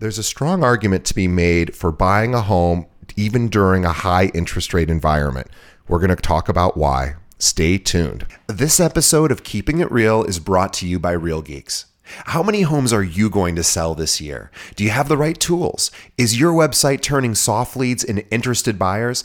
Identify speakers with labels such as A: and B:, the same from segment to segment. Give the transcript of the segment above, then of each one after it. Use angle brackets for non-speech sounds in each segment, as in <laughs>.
A: There's a strong argument to be made for buying a home even during a high interest rate environment. We're going to talk about why. Stay tuned. This episode of Keeping It Real is brought to you by Real Geeks. How many homes are you going to sell this year? Do you have the right tools? Is your website turning soft leads into interested buyers?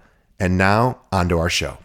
A: And now, on to our show.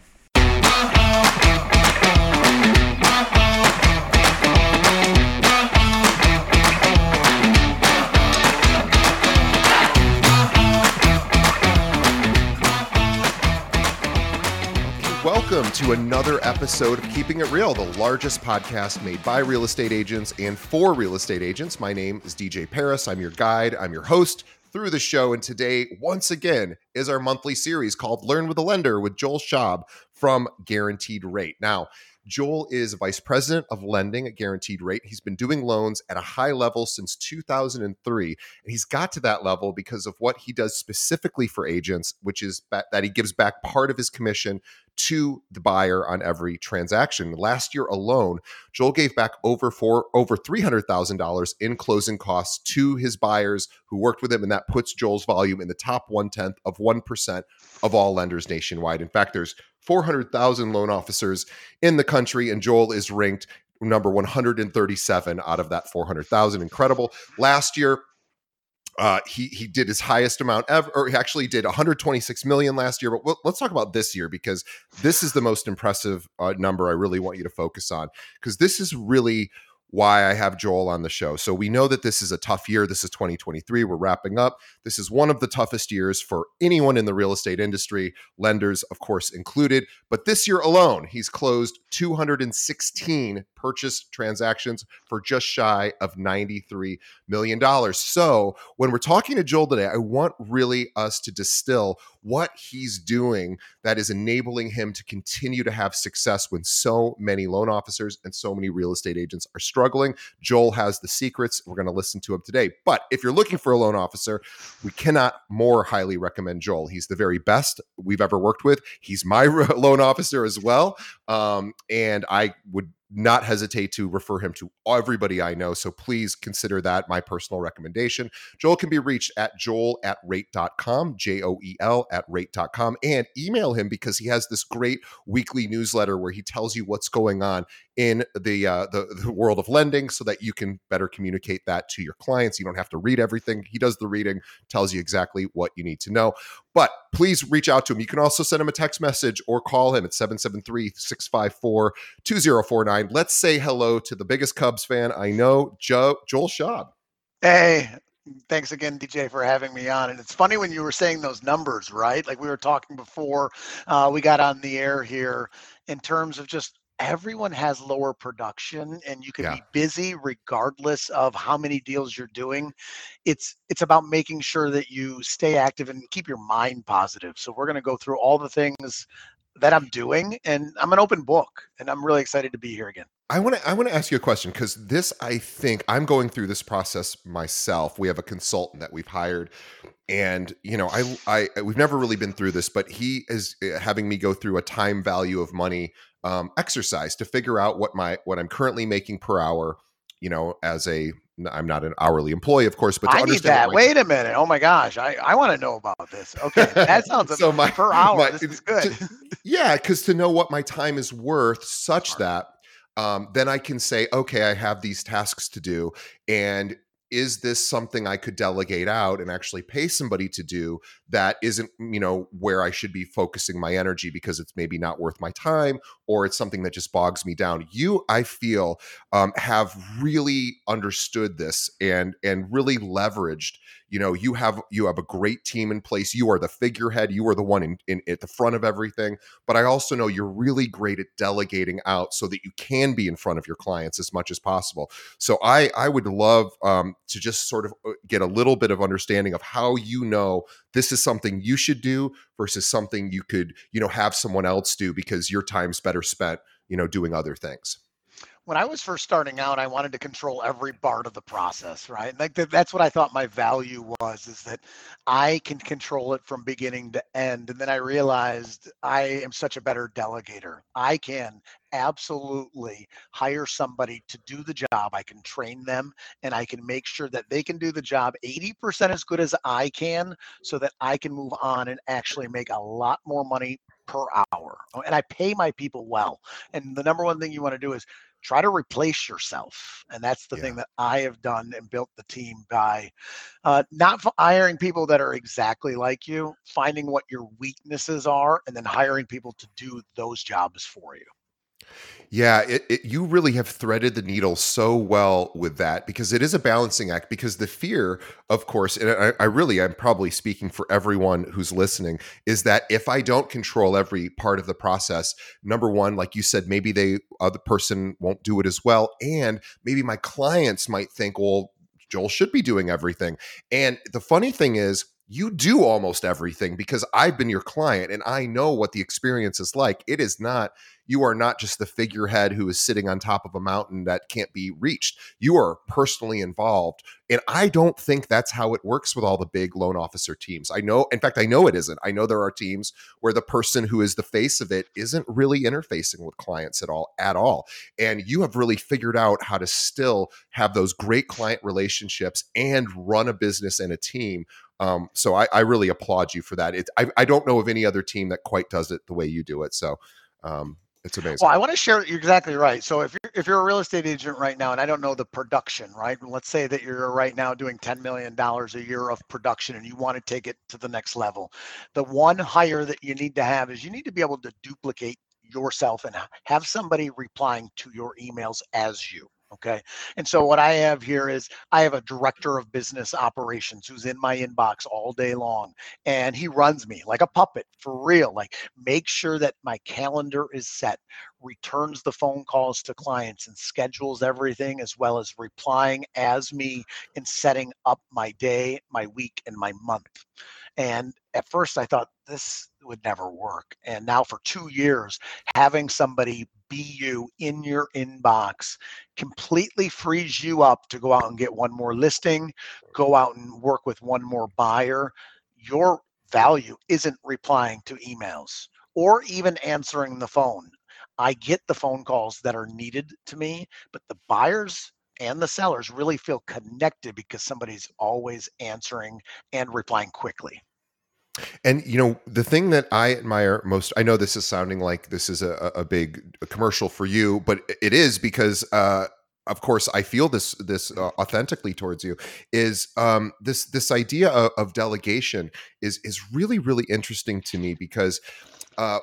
A: Welcome to another episode of Keeping It Real, the largest podcast made by real estate agents and for real estate agents. My name is DJ Paris. I'm your guide, I'm your host through the show. And today, once again, is our monthly series called Learn with a Lender with Joel Schaub from Guaranteed Rate. Now, Joel is vice president of lending at Guaranteed Rate. He's been doing loans at a high level since 2003. And he's got to that level because of what he does specifically for agents, which is that he gives back part of his commission to the buyer on every transaction. Last year alone, Joel gave back over four over three hundred thousand dollars in closing costs to his buyers who worked with him, and that puts Joel's volume in the top one tenth of one percent of all lenders nationwide. In fact, there's 400,000 loan officers in the country, and Joel is ranked number 137 out of that 400,000. Incredible. Last year, uh, he he did his highest amount ever, or he actually did 126 million last year. But let's talk about this year because this is the most impressive uh, number I really want you to focus on because this is really why I have Joel on the show. So we know that this is a tough year. This is 2023. We're wrapping up. This is one of the toughest years for anyone in the real estate industry, lenders, of course, included. But this year alone, he's closed 216 purchase transactions for just shy of $93 million. So when we're talking to Joel today, I want really us to distill what he's doing that is enabling him to continue to have success when so many loan officers and so many real estate agents are struggling. Joel has the secrets. We're going to listen to him today. But if you're looking for a loan officer, we cannot more highly recommend Joel. He's the very best we've ever worked with. He's my <laughs> loan officer as well. Um, and I would not hesitate to refer him to everybody I know. So please consider that my personal recommendation. Joel can be reached at joel at rate.com, J O E L at rate.com, and email him because he has this great weekly newsletter where he tells you what's going on in the, uh, the, the world of lending so that you can better communicate that to your clients. You don't have to read everything. He does the reading, tells you exactly what you need to know. But please reach out to him. You can also send him a text message or call him at 773 654 2049. Let's say hello to the biggest Cubs fan I know, Joe, Joel Schaub.
B: Hey, thanks again dj for having me on and it's funny when you were saying those numbers right like we were talking before uh, we got on the air here in terms of just everyone has lower production and you can yeah. be busy regardless of how many deals you're doing it's it's about making sure that you stay active and keep your mind positive so we're going to go through all the things that i'm doing and i'm an open book and i'm really excited to be here again
A: I want to I want to ask you a question because this I think I'm going through this process myself. We have a consultant that we've hired, and you know I I we've never really been through this, but he is eh, having me go through a time value of money um, exercise to figure out what my what I'm currently making per hour. You know, as a I'm not an hourly employee, of course, but
B: I need that. Wait a minute. Oh my gosh, I, I want to know about this. Okay, that <laughs> sounds so my, per hour. My, this is good.
A: To, yeah, because to know what my time is worth, such that um, then I can say, okay, I have these tasks to do, and is this something I could delegate out and actually pay somebody to do that isn't, you know, where I should be focusing my energy because it's maybe not worth my time or it's something that just bogs me down. You, I feel, um, have really understood this and and really leveraged. You know, you have you have a great team in place. You are the figurehead. You are the one in, in at the front of everything. But I also know you're really great at delegating out so that you can be in front of your clients as much as possible. So I I would love um, to just sort of uh, get a little bit of understanding of how you know this is something you should do versus something you could you know have someone else do because your time's better spent you know doing other things
B: when I was first starting out, I wanted to control every part of the process, right? Like that's what I thought my value was, is that I can control it from beginning to end. And then I realized I am such a better delegator. I can absolutely hire somebody to do the job. I can train them and I can make sure that they can do the job 80% as good as I can so that I can move on and actually make a lot more money per hour. And I pay my people well. And the number one thing you want to do is try to replace yourself. And that's the yeah. thing that I have done and built the team by uh, not hiring people that are exactly like you, finding what your weaknesses are, and then hiring people to do those jobs for you.
A: Yeah, it, it, you really have threaded the needle so well with that because it is a balancing act. Because the fear, of course, and I, I really, I'm probably speaking for everyone who's listening, is that if I don't control every part of the process, number one, like you said, maybe they other person won't do it as well, and maybe my clients might think, well, Joel should be doing everything. And the funny thing is, you do almost everything because I've been your client and I know what the experience is like. It is not, you are not just the figurehead who is sitting on top of a mountain that can't be reached. You are personally involved. And I don't think that's how it works with all the big loan officer teams. I know, in fact, I know it isn't. I know there are teams where the person who is the face of it isn't really interfacing with clients at all, at all. And you have really figured out how to still have those great client relationships and run a business and a team um, so I, I, really applaud you for that. It, I, I, don't know of any other team that quite does it the way you do it. So um, it's amazing.
B: Well, I want to share. You're exactly right. So if you're if you're a real estate agent right now, and I don't know the production, right? Let's say that you're right now doing ten million dollars a year of production, and you want to take it to the next level. The one hire that you need to have is you need to be able to duplicate yourself and have somebody replying to your emails as you Okay. And so what I have here is I have a director of business operations who's in my inbox all day long and he runs me like a puppet for real. Like make sure that my calendar is set, returns the phone calls to clients and schedules everything as well as replying as me in setting up my day, my week and my month. And at first I thought this would never work. And now for two years, having somebody be you in your inbox completely frees you up to go out and get one more listing, go out and work with one more buyer. Your value isn't replying to emails or even answering the phone. I get the phone calls that are needed to me, but the buyers and the sellers really feel connected because somebody's always answering and replying quickly.
A: And you know the thing that I admire most. I know this is sounding like this is a, a big commercial for you, but it is because, uh, of course, I feel this this uh, authentically towards you. Is um, this this idea of, of delegation is is really really interesting to me because uh,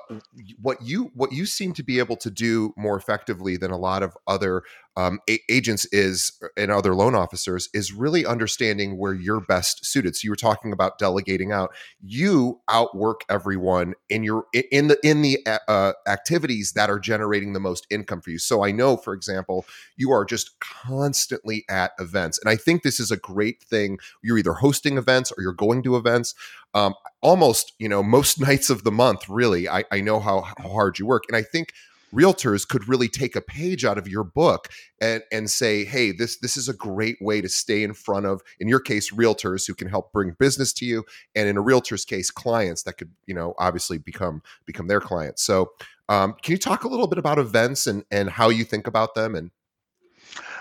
A: what you what you seem to be able to do more effectively than a lot of other um, a- agents is uh, and other loan officers is really understanding where you're best suited. So you were talking about delegating out. You outwork everyone in your in the in the uh, activities that are generating the most income for you. So I know, for example, you are just constantly at events, and I think this is a great thing. You're either hosting events or you're going to events. Um, almost, you know, most <laughs> nights of the month. Really, I, I know how, how hard you work, and I think realtors could really take a page out of your book and and say hey this this is a great way to stay in front of in your case realtors who can help bring business to you and in a realtor's case clients that could you know obviously become become their clients so um, can you talk a little bit about events and and how you think about them and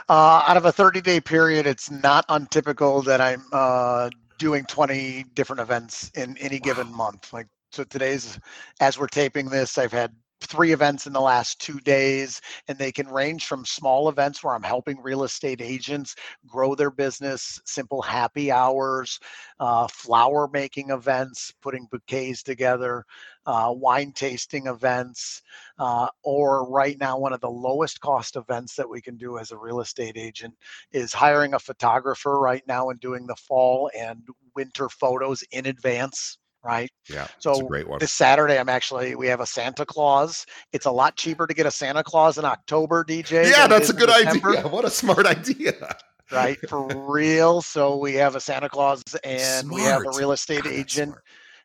B: uh, out of a 30 day period it's not untypical that i'm uh, doing 20 different events in any given month like so today's as we're taping this i've had three events in the last two days, and they can range from small events where I'm helping real estate agents grow their business, simple happy hours, uh, flower making events, putting bouquets together, uh, wine tasting events, uh, or right now, one of the lowest cost events that we can do as a real estate agent is hiring a photographer right now and doing the fall and winter photos in advance right?
A: Yeah.
B: So
A: great one.
B: this Saturday, I'm actually we have a Santa Claus. It's a lot cheaper to get a Santa Claus in October, DJ.
A: Yeah, that's a good idea. <laughs> What a smart idea.
B: right, for real. So we have a Santa Claus and smart. we have a real estate God, agent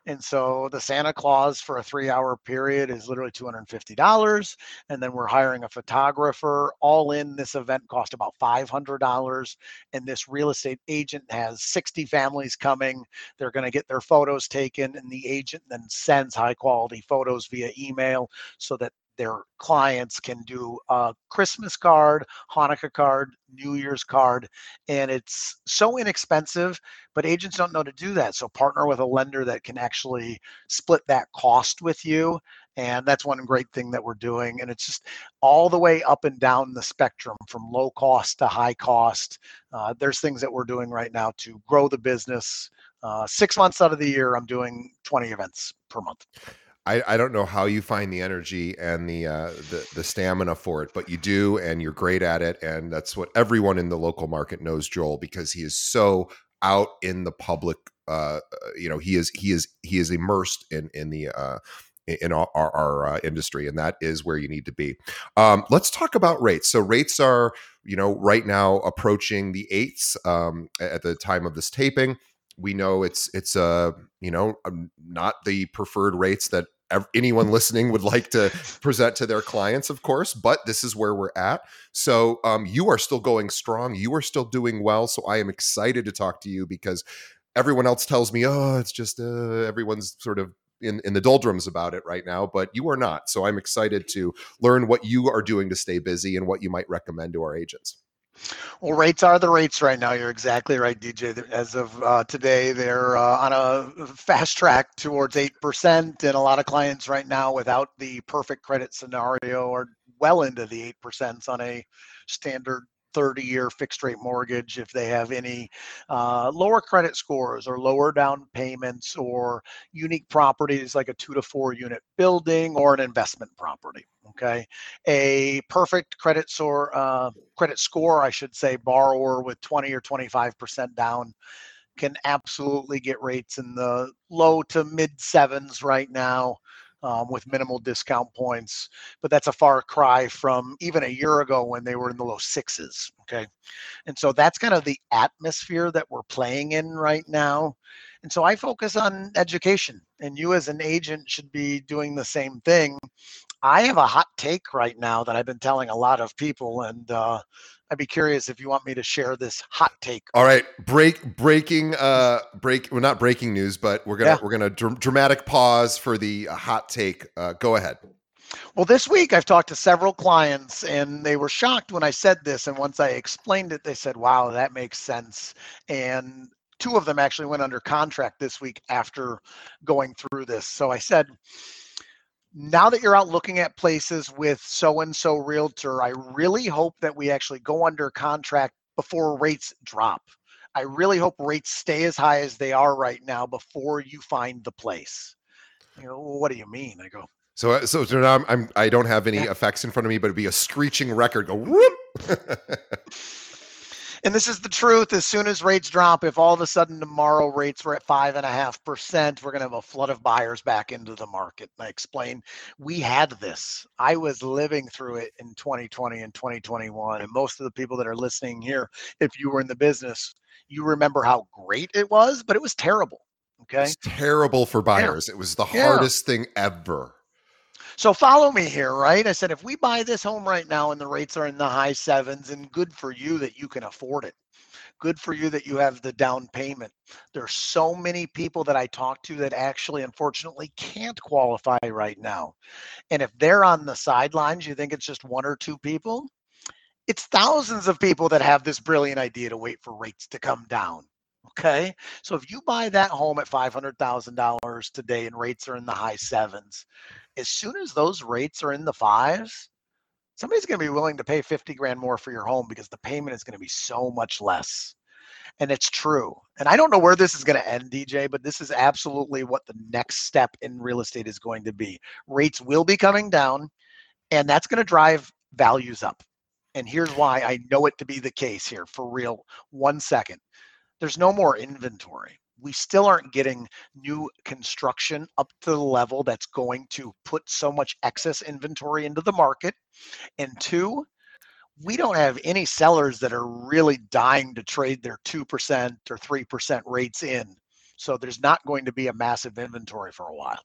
B: and so the Santa Claus for a three hour period is literally $250. And then we're hiring a photographer. All in this event cost about $500. And this real estate agent has 60 families coming. They're going to get their photos taken, and the agent then sends high quality photos via email so that their clients can do a Christmas card, Hanukkah card, New Year's card, and it's so inexpensive, but agents don't know to do that. So partner with a lender that can actually split that cost with you. And that's one great thing that we're doing. And it's just all the way up and down the spectrum from low cost to high cost. Uh, there's things that we're doing right now to grow the business. Uh, six months out of the year, I'm doing 20 events per month.
A: I, I don't know how you find the energy and the, uh, the the stamina for it, but you do, and you're great at it, and that's what everyone in the local market knows Joel because he is so out in the public. Uh, uh you know, he is he is he is immersed in in the uh, in our, our, uh, industry, and that is where you need to be. Um, let's talk about rates. So rates are, you know, right now approaching the eights um, at the time of this taping. We know it's it's uh you know um, not the preferred rates that anyone listening would like to <laughs> present to their clients, of course, but this is where we're at. So um, you are still going strong. You are still doing well. So I am excited to talk to you because everyone else tells me, oh, it's just uh, everyone's sort of in, in the doldrums about it right now, but you are not. So I'm excited to learn what you are doing to stay busy and what you might recommend to our agents.
B: Well, rates are the rates right now. You're exactly right, DJ. As of uh, today, they're uh, on a fast track towards 8%. And a lot of clients right now, without the perfect credit scenario, are well into the 8% on a standard 30 year fixed rate mortgage if they have any uh, lower credit scores or lower down payments or unique properties like a two to four unit building or an investment property okay? A perfect credit score uh, credit score i should say borrower with 20 or 25 percent down can absolutely get rates in the low to mid sevens right now um, with minimal discount points but that's a far cry from even a year ago when they were in the low sixes okay? And so that's kind of the atmosphere that we're playing in right now. And so i focus on education and you as an agent should be doing the same thing I have a hot take right now that I've been telling a lot of people, and uh, I'd be curious if you want me to share this hot take.
A: All right, break breaking uh break well not breaking news, but we're gonna yeah. we're gonna dr- dramatic pause for the uh, hot take. Uh, go ahead.
B: Well, this week I've talked to several clients, and they were shocked when I said this. And once I explained it, they said, "Wow, that makes sense." And two of them actually went under contract this week after going through this. So I said now that you're out looking at places with so and so realtor, I really hope that we actually go under contract before rates drop. I really hope rates stay as high as they are right now before you find the place. You know, well, what do you mean? I go.
A: So, uh, so, so now I'm, I'm I don't have any yeah. effects in front of me, but it'd be a screeching record. Go whoop. <laughs>
B: and this is the truth. As soon as rates drop, if all of a sudden tomorrow rates were at five and a half percent, we're going to have a flood of buyers back into the market. And I explained we had this. I was living through it in 2020 and 2021. And most of the people that are listening here, if you were in the business, you remember how great it was, but it was terrible. Okay. It's
A: terrible for buyers. Yeah. It was the hardest thing ever.
B: So follow me here, right? I said, if we buy this home right now and the rates are in the high sevens, and good for you that you can afford it. Good for you that you have the down payment. There's so many people that I talk to that actually, unfortunately, can't qualify right now. And if they're on the sidelines, you think it's just one or two people? It's thousands of people that have this brilliant idea to wait for rates to come down Okay. So if you buy that home at $500,000 today and rates are in the high sevens, as soon as those rates are in the fives, somebody's going to be willing to pay 50 grand more for your home because the payment is going to be so much less. And it's true. And I don't know where this is going to end, DJ, but this is absolutely what the next step in real estate is going to be. Rates will be coming down, and that's going to drive values up. And here's why I know it to be the case here for real. One second. There's no more inventory. We still aren't getting new construction up to the level that's going to put so much excess inventory into the market. And two, we don't have any sellers that are really dying to trade their 2% or 3% rates in. So there's not going to be a massive inventory for a while.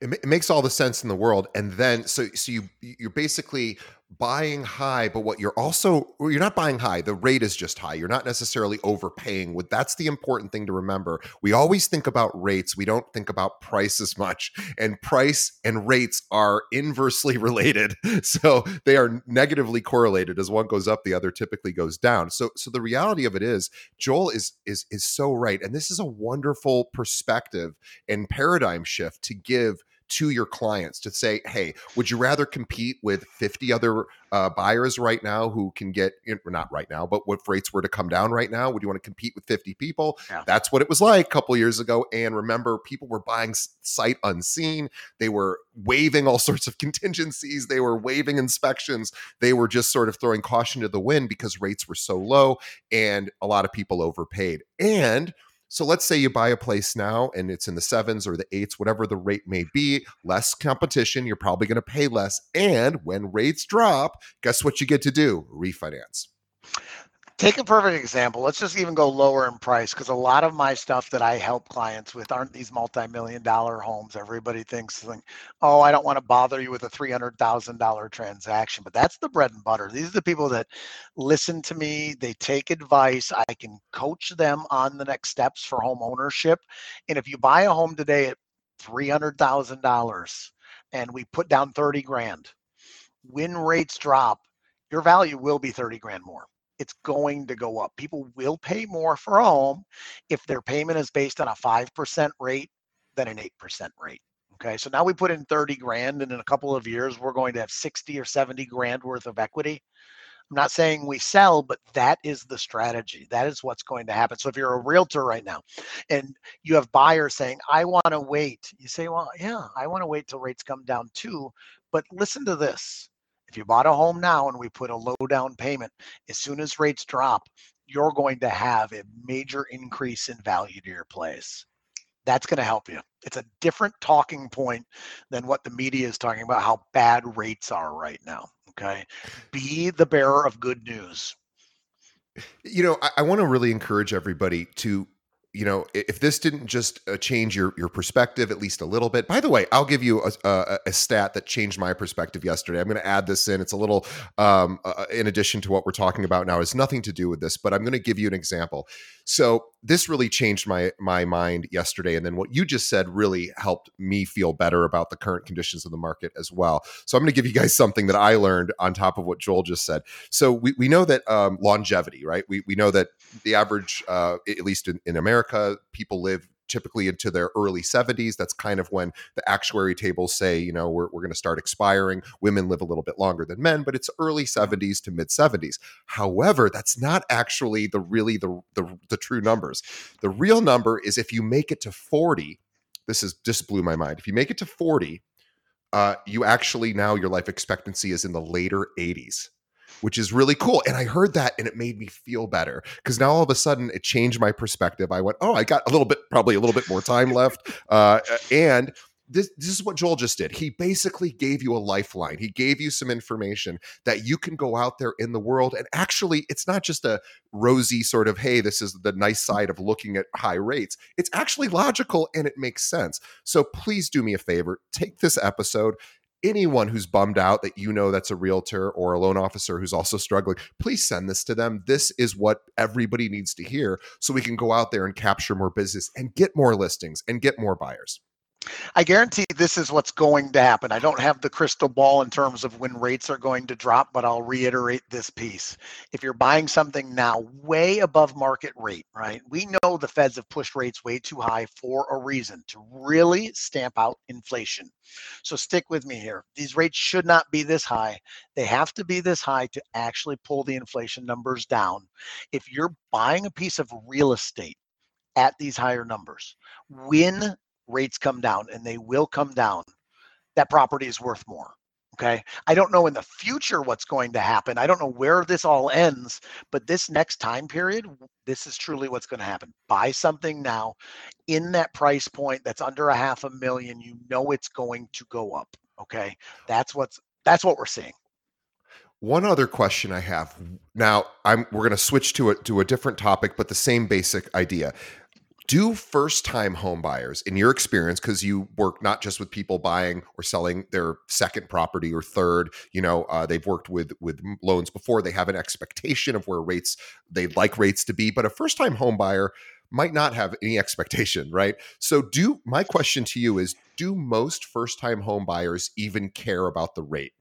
A: It, makes all the sense in the world and then so so you you're basically buying high but what you're also you're not buying high the rate is just high. You're not necessarily overpaying with that's the important thing to remember. We always think about rates. We don't think about price as much. And price and rates are inversely <laughs> related. So they are negatively correlated as one goes up the other typically goes down. So so the reality of it is joel is is is so right. And this is a wonderful perspective and paradigm shift to give to your clients to say, hey, would you rather compete with 50 other uh, buyers right now who can get, not right now, but what rates were to come down right now? Would you want to compete with 50 people? Yeah. That's what it was like a couple years ago. And remember, people were buying sight unseen. They were waiving all <laughs> sorts of contingencies. They were waiving inspections. They were just sort of throwing caution to the wind because rates were so low and a lot of people overpaid. And so let's say you buy a place now and it's in the sevens or the eights, whatever the rate may be, less competition, you're probably going to pay less. And when rates drop, guess what you get to do? Refinance
B: take a perfect example. Let's just even go lower in price because a lot of my stuff that I help clients with aren't these multi-million dollar homes. Everybody thinks oh, I don't want to bother you with a three hundred thousand dollar transaction, but that's the bread and butter. These are the people that listen to me. They take advice. I can coach them on the next steps for home ownership. And if you buy a home today at three hundred thousand dollars and we put down thirty grand, when rates drop, your value will be 30 grand more it's going to go up. People will pay more for a home if their payment is based on a 5% rate than an 8% rate. Okay, so now we put in 30 grand, and in a couple of years, we're going to have 60 or 70 grand worth of equity. I'm not saying we sell, but that is the strategy. That is what's going to happen. So if you're a realtor right now and you have buyers saying, I want to wait, you say, Well, yeah, I want to wait till rates come down too. But listen to this if you bought a home now and we put a low down payment, as soon as rates drop, you're going to have a major increase in value to your place. That's going to help you. It's a different talking point than what the media is talking about how bad rates are right now. Okay. Be the bearer of good news.
A: You know, I, I want to really encourage everybody to you know, if this didn't just uh, change your your perspective at least a little bit. By the way, I'll give you a, a, a stat that changed my perspective yesterday. I'm going to add this in. It's a little um, uh, uh, in addition to what we're talking about now. It's nothing to do with this, but I'm going to give you an example. So this really changed my my mind yesterday, and then what you just said really helped me feel better about the current conditions of the market as well. So I'm going to give you guys something that I learned on top of what Joel just said. So we we know that um, longevity, right? We we know that the average, uh, at least in, in America, people live typically into their early 70s. That's kind of when the actuary tables say, you know, we're, we're going to start expiring. Women live a little bit longer than men, but it's early 70s to mid 70s. However, that's not actually the really the, the, the true numbers. The real number is if you make it to 40, this is just blew my mind. If you make it to 40, uh, you actually now your life expectancy is in the later 80s which is really cool. And I heard that and it made me feel better because now all of a sudden it changed my perspective. I went, oh, I got a little bit, probably a little bit more time left. Uh, and this, this is what Joel just did. He basically gave you a lifeline. He gave you some information that you can go out there in the world. And actually, it's not just a rosy sort of, hey, this is the nice side of looking at high rates. It's actually logical and it makes sense. So please do me a favor take this episode anyone who's bummed out that you know that's a realtor or a loan officer who's also struggling, please send this to them. This is what everybody needs to hear so we can go out there and capture more business and get more listings and get more buyers.
B: I guarantee this is what's going to happen. I don't have the crystal ball in terms of when rates are going to drop, but I'll reiterate this piece. If you're buying something now way above market rate, right? We know the feds have pushed rates way too high for a reason to really stamp out inflation. So stick with me here. These rates should not be this high. They have to be this high to actually pull the inflation numbers down. If you're buying a piece of real estate, at these higher numbers. When rates come down, and they will come down, that property is worth more. Okay. I don't know in the future what's going to happen. I don't know where this all ends, but this next time period, this is truly what's going to happen. Buy something now in that price point that's under a half a million. You know it's going to go up. Okay. That's what's that's what we're seeing.
A: One other question I have now, I'm we're going to switch to a to a different topic, but the same basic idea do first time home buyers in your experience because you work not just with people buying or selling their second property or third you know uh, they've worked with with loans before they have an expectation of where rates they'd like rates to be but a first time home buyer might not have any <laughs> expectation right? So do my question to you is do most first time home buyers even care about the rate?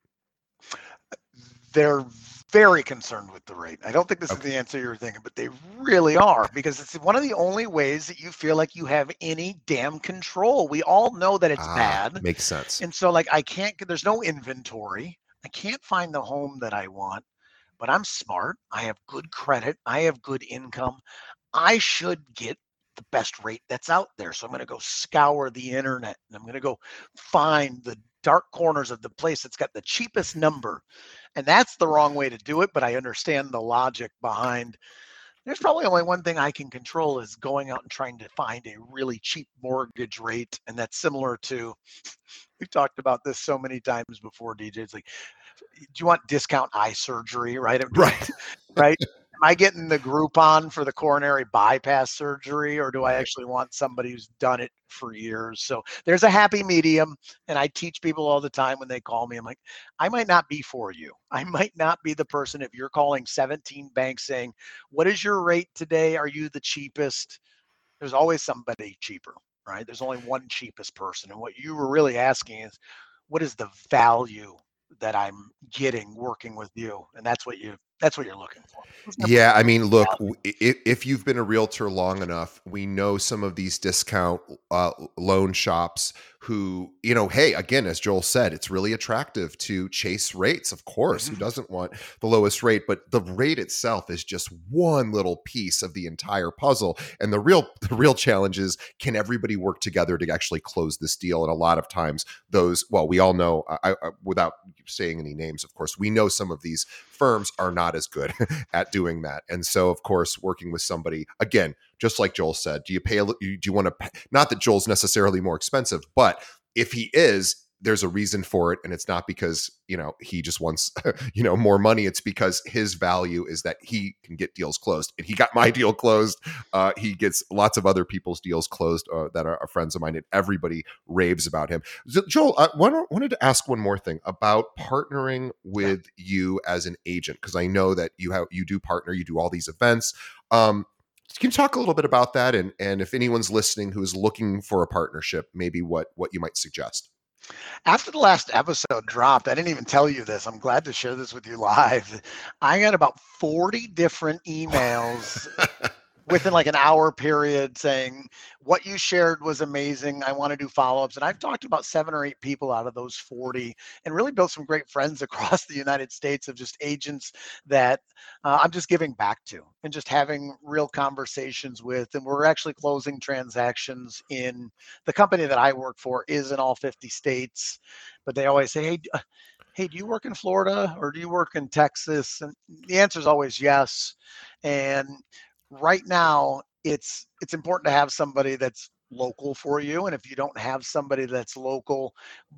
B: They're very concerned with the rate. I don't think this okay. is the answer you're thinking, but they really are because it's one of the only ways that you feel like you have any damn control. We all know that it's ah, bad.
A: Makes sense.
B: And so, like, I can't, there's no inventory. I can't find the home that I want, but I'm smart. I have good credit. I have good income. I should get the best rate that's out there. So I'm going to go scour the internet and I'm going to go find the dark corners of the place that's got the cheapest number and that's the wrong way to do it, but I understand the logic behind there's probably only one thing I can control is going out and trying to find a really cheap mortgage rate. And that's similar to we've talked about this so many times before, DJ. It's like, do you want discount eye surgery? Right.
A: Right. <laughs>
B: right. Am I getting the Groupon for the coronary bypass surgery, or do I actually want somebody who's done it for years? So there's a happy medium, and I teach people all the time when they call me. I'm like, I might not be for you. <laughs> I might not be the person if you're calling 17 banks saying, "What is your rate today? Are you the cheapest?" There's always somebody cheaper, right? There's only one cheapest person, and what you were really asking is, what is the value that I'm getting working with you, and that's what you that's what you're looking for.
A: Yeah, I mean, look, if, if, you've been a realtor long enough, we know some of these discount uh, loan shops who, you know, hey, again, as Joel said, it's really attractive to chase rates. Of course, mm-hmm. who doesn't want the lowest rate? But the rate itself is just one little piece of the entire puzzle. And the real, <laughs> the real challenge is, can everybody work together to actually close this deal? And a lot of times, those, well, we all know, I, I, without saying any names, of course, we know some of these firms are not as good <laughs> at doing that. And so, of course, working with somebody again, just like Joel said, do you pay? Do you want to? Not that Joel's necessarily more expensive, but if he is, there's a reason for it and it's not because you know he just wants <laughs> you know more money. It's because his value is that he can get deals closed and he got my <laughs> deal closed. Uh, he gets lots of other people's deals closed uh, that are, friends of mine and everybody raves about him. Joel i wanted to ask one more thing about partnering with you as an agent because i know that you have you do partner you do all these events. Um, can you talk a little bit about that and and if anyone's listening who is looking for a partnership maybe what what you might suggest
B: after the last episode dropped, I didn't even tell you this. I'm glad to share this with you <laughs> live. I got about 40 different emails <laughs> within like an hour period saying what you shared was amazing i want to do follow-ups and i've talked to about seven or eight people out of those 40 and really built some great friends <laughs> across the united states of just agents that uh, i'm just giving back to and just having real conversations with and we're actually closing transactions in the company that i work for is in all 50 states but they always say hey uh, hey do you work in florida or do you work in texas? and the answer is always yes and right now it's it's important to have somebody that's local for you and if you don't have somebody that's local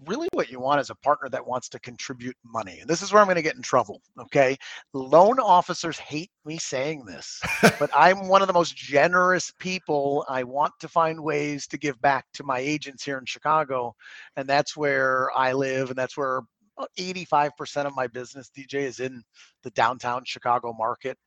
B: really what you want is a partner that wants to contribute money and this is where i'm going to get in trouble okay? Loan officers hate me saying this but <laughs> i'm one of the most generous people. I want to find ways to give back to my agents here in chicago and that's where i live and that's where 85% of my business, DJ, is in the downtown Chicago market.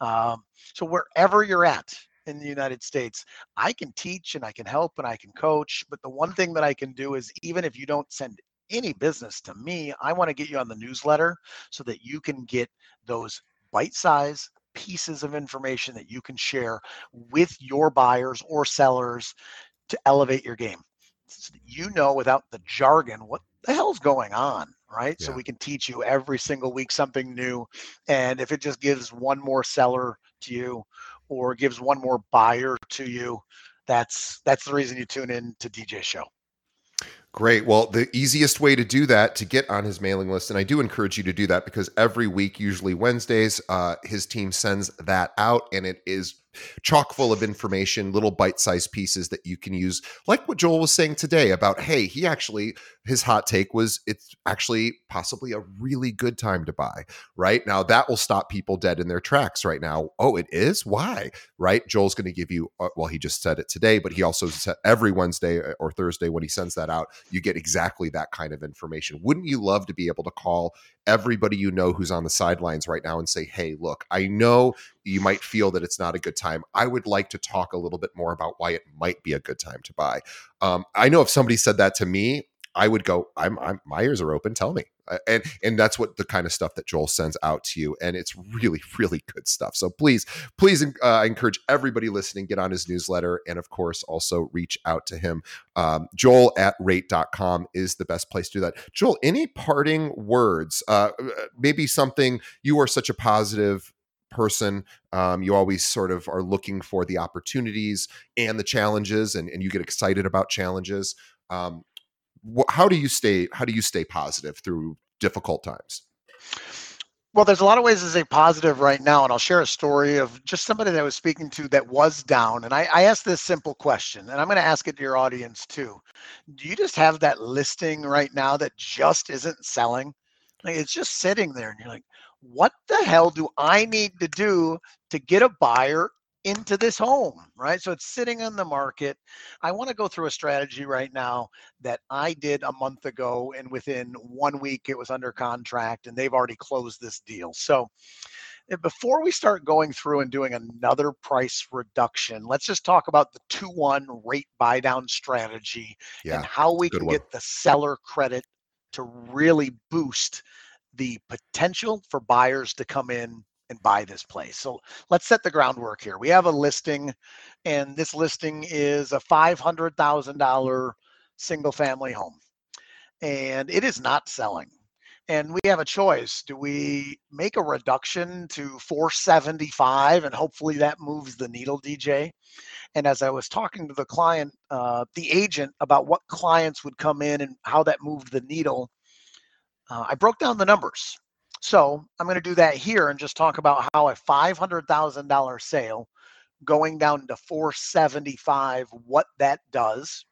B: Um, so wherever you're at, in the United States. I can teach and I can help and I can coach, but the one thing that I can do is even if you don't send any business to me, I want to get you on the newsletter so that you can get those bite size pieces of information that you can share with your buyers or sellers to elevate your game. So you know without the jargon what the hell's going on, right? Yeah. So we can teach you every single week something new. And if it just gives one more seller to you or gives one more buyer to you, that's that's the reason you tune in to DJ show.
A: Great. Well, the easiest way to do that to get on his mailing list, and I do encourage you to do that because every week, usually Wednesdays, uh, his team sends that out, and it is chock full of information, little bite sized pieces that you can use, like what Joel was saying today about, hey, he actually, his hot take was it's actually possibly a really good time to buy, right? Now that will stop people dead in their tracks right now. Oh, it is? Why? Right? Joel's going to give you, uh, well, he just said it today, but he also said every Wednesday uh, or Thursday when he sends that out, you get exactly that kind of information. Wouldn't you love to be able to call everybody you know who's on the sidelines right now and say, hey, look, I know you might feel that it's not a good time. I would like to talk a little bit more about why it might be a good time to buy. Um, I know if somebody said that to me, I would go, I'm, I'm my ears are open. Tell me. And and that's what the kind of stuff that Joel sends out to you, and it's really <laughs> really good stuff. So please please, uh, encourage everybody listening get on his newsletter, and of course also reach out to him. Um, Joel at rate.com is the best place to do that. Joel, any parting words? Uh, uh, maybe something you are such a positive person. Um, you always sort of are looking for the opportunities and the challenges, and, and you get excited about challenges. Um, wh- how do you stay how do you stay positive through difficult times
B: well there's a lot of ways to stay positive right now and i'll share a story of just somebody that i was speaking to that was down and i, I asked this simple question and i'm going to ask it to your audience too do you just have that listing right now that just isn't selling like it's just sitting there and you're like what the hell do i need to do to get a buyer into this home, right? So it's sitting on the market. I want to go through a strategy right now that I did a month ago, and within one week it was under contract, and they've already closed this deal. So eh, before we start going through and doing another price reduction, let's just talk about the 2 1 rate buy down strategy yeah, and how we can one. get the seller credit to really boost the potential for buyers to come in and buy this place. So let's set the groundwork here. We have a listing, and this listing is a $500,000 single family home, and it is not selling. And we have a choice. Do we make a reduction to 475 and hopefully that moves the needle, DJ? And as I was talking to the client, uh, the agent about what clients would come in and how that moved the needle, uh, I broke down the numbers so I'm going to do that here and just talk about how a $500,000 sale going down to 475, what that does,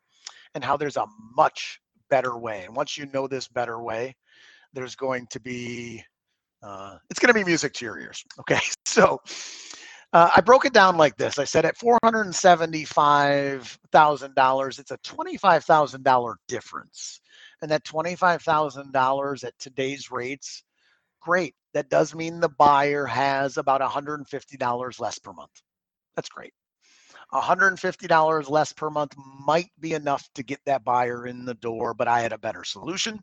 B: and how there's a much better way. And once you know this better way, there's going to be, uh, it's going to be music to your ears. <laughs> Okay. So uh, I broke it down like this. I said at $475,000, it's a $25,000 difference. And that $25,000 at today's rates Great. That does mean the buyer has about $150 less per month. That's great. $150 less per month might be enough to get that buyer in the door, but I had a better solution.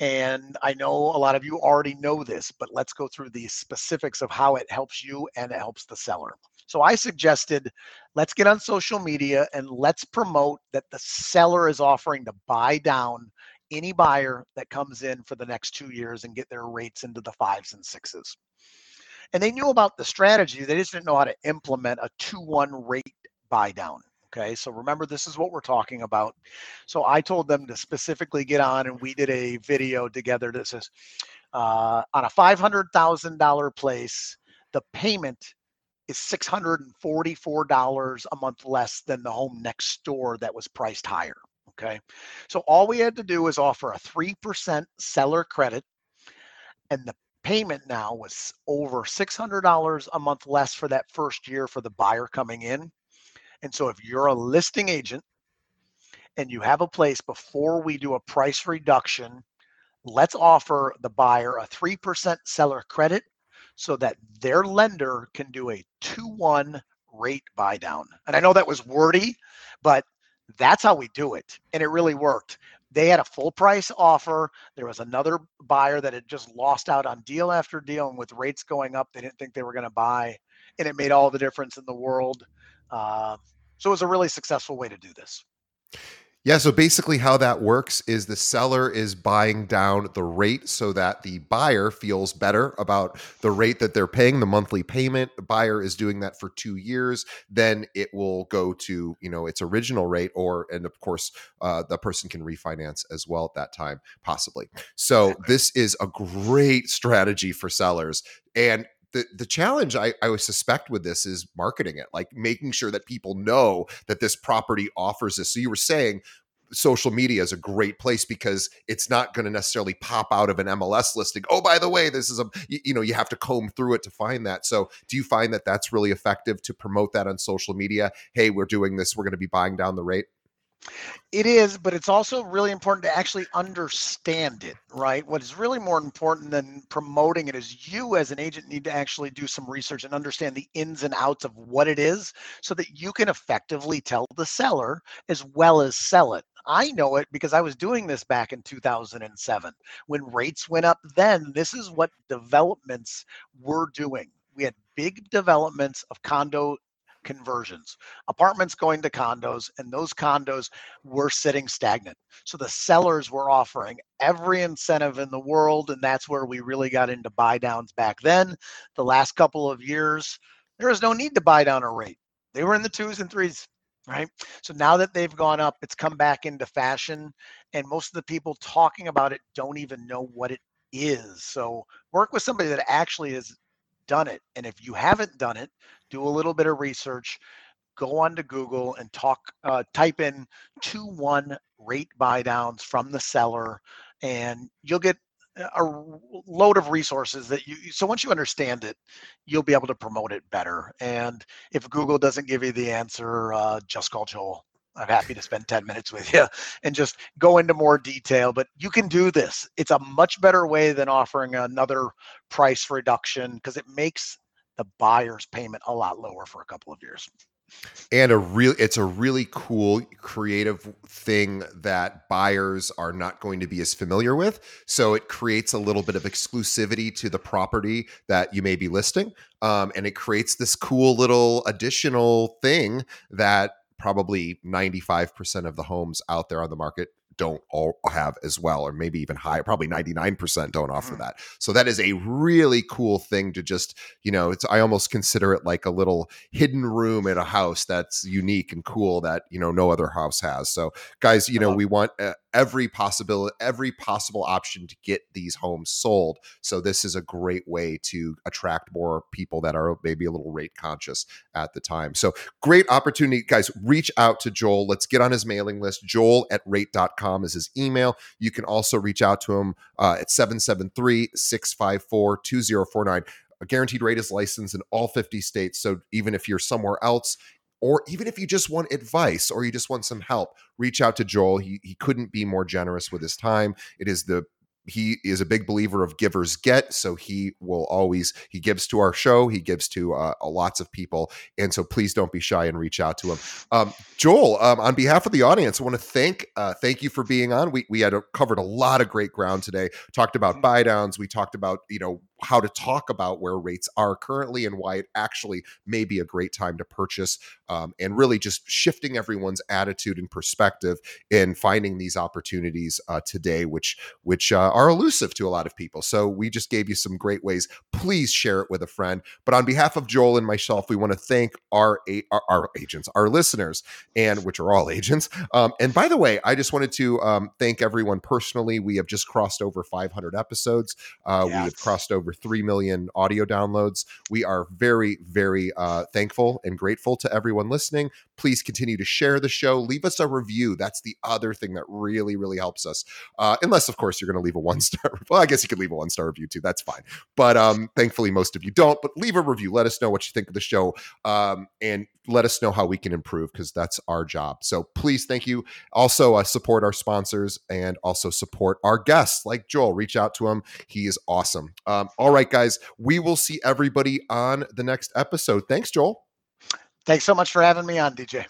B: And I know a lot of you already know this, but let's go through the specifics of how it helps you and it helps the seller. So I suggested let's get on social media and let's promote that the seller is offering to buy down any buyer that comes in for the next two years and get their rates into the fives and sixes. And they knew about the strategy, they just didn't know how to implement a 2 1 rate buy down. Okay, so remember, this is what we're talking about. So I told them to specifically get on, and we did a video together that says uh, on a $500,000 place, the payment is $644 a month less than the home next door that was priced higher. Okay. So all we had to do was offer a 3% seller credit, and the payment now was over $600 a month less for that first year for the buyer coming in. And so if you're a listing agent and you have a place before we do a price reduction, let's offer the buyer a 3% seller credit so that their lender can do a 2 1 rate buy down. And I know that was wordy, but that's how we do it. And it really worked. They had a full price offer. There was another buyer that had just lost out on deal after deal. And with rates going up, they didn't think they were going to buy. And it made all the difference in the world. Uh, so it was a really successful way to do this.
A: Yeah, so basically how that works is the seller is buying down the rate so that the buyer feels better about the rate that they're paying, the monthly payment. The buyer is doing that for 2 years, then it will go to, you know, its original rate or and of course, uh, the person can refinance as well at that time possibly. So this is a great strategy for sellers and the the challenge I, I suspect with this is marketing it, like making sure that people know that this property offers this. So you were saying social media is a great place because it's not going to necessarily pop out of an MLS listing. Oh, by the way, this is a you, you, know you have to comb through it to find that. So do you find that that's really effective to promote that on social media? Hey, we're doing this. We're going to be buying down the rate.
B: It is, but it's also really important to actually understand it, right? What is really more important than promoting it is you as an agent need to actually do some research and understand the ins and outs of what it is so that you can effectively tell the seller as well as sell it. I know it because I was doing this back in 2007. When rates went up then, this is what developments were doing. We had big developments of condo conversions, apartments going to condos, and those condos were sitting stagnant. So the sellers were offering every incentive in the world, and that's where we really got into buy downs back then. The last couple of years, there was no need to buy down a rate. They were in the twos and threes, right? So now that they've gone up, it's come back into fashion, and most of the people talking about it don't even know what it is. So work with somebody that actually has done it. And if you haven't done it, do a little bit of research. Go onto Google and talk. Uh, type in two one rate buy downs from the seller, and you'll get a load of resources that you so once you understand it you'll be able to promote it better and if google doesn't give you the answer uh, just call joel I'm happy to spend 10 minutes with you <laughs> and just go into more detail. But you can do this. It's a much better way than offering another price reduction because it makes the buyer's payment a lot lower for a couple of years
A: and a real it's a really cool creative thing that buyers are not going to be as familiar with so it creates a little bit of exclusivity to the property that you may be listing um, and it creates this cool little additional thing that probably 95% of the homes out there on the market don't all have as well, or maybe even higher. Probably 99% don't offer mm. that. So that is a really cool thing to just, you know, it's I almost consider it like a little hidden room in a house that's unique and cool that, you know, no other house has. So guys, you know, we want uh, every possibility, every possible option to get these homes sold. So this is a great way to attract more people that are maybe a little rate conscious at the time. So great opportunity, guys. Reach out to Joel. Let's get on his mailing list. Joel at rate.com is his email. You can also reach out to him uh, at 773 654 2049 a guaranteed rate is licensed in all 50 states. So even if you're somewhere else or even if you just want advice or you just want some help, reach out to Joel. He he couldn't be more generous with his time. It is the he is a big believer of givers get so he will always he gives to our show he gives to uh, lots of people and so please don't be shy and reach out to him um, joel um, on behalf of the audience i want to thank uh, thank you for being on we, we had a, covered a lot of great ground today talked about mm-hmm. buy downs we talked about you know how to talk about where rates are currently and why it actually may be a great time to purchase um, and really just shifting everyone's attitude and perspective in finding these opportunities uh, today which which uh, are elusive to a lot of people. So we just gave you some great ways. Please share it with a friend. But on behalf of Joel and myself, we want to thank our our, our agents, our listeners, and which are all agents. Um, and by the way, I just wanted to um, thank everyone personally. We have just crossed over 500 episodes. Uh, yes. We have crossed over three million audio downloads. We are very, very uh, thankful and grateful to everyone listening. Please continue to share the show. Leave us a review. That's the other thing that really, really helps us. Uh, unless, of course, you're going to leave a one star. <laughs> Well, I guess you could leave a one star review too. That's fine. But um, thankfully, most of you don't. But leave a review. Let us know what you think of the show, um, and let us know how we can improve because that's our job. So please, thank you. Also, uh, support our sponsors and also support our guests like Joel. Reach out to him. He is awesome. Um, all right, guys. We will see everybody on the next episode. Thanks, Joel.
B: Thanks so much for having me on, DJ.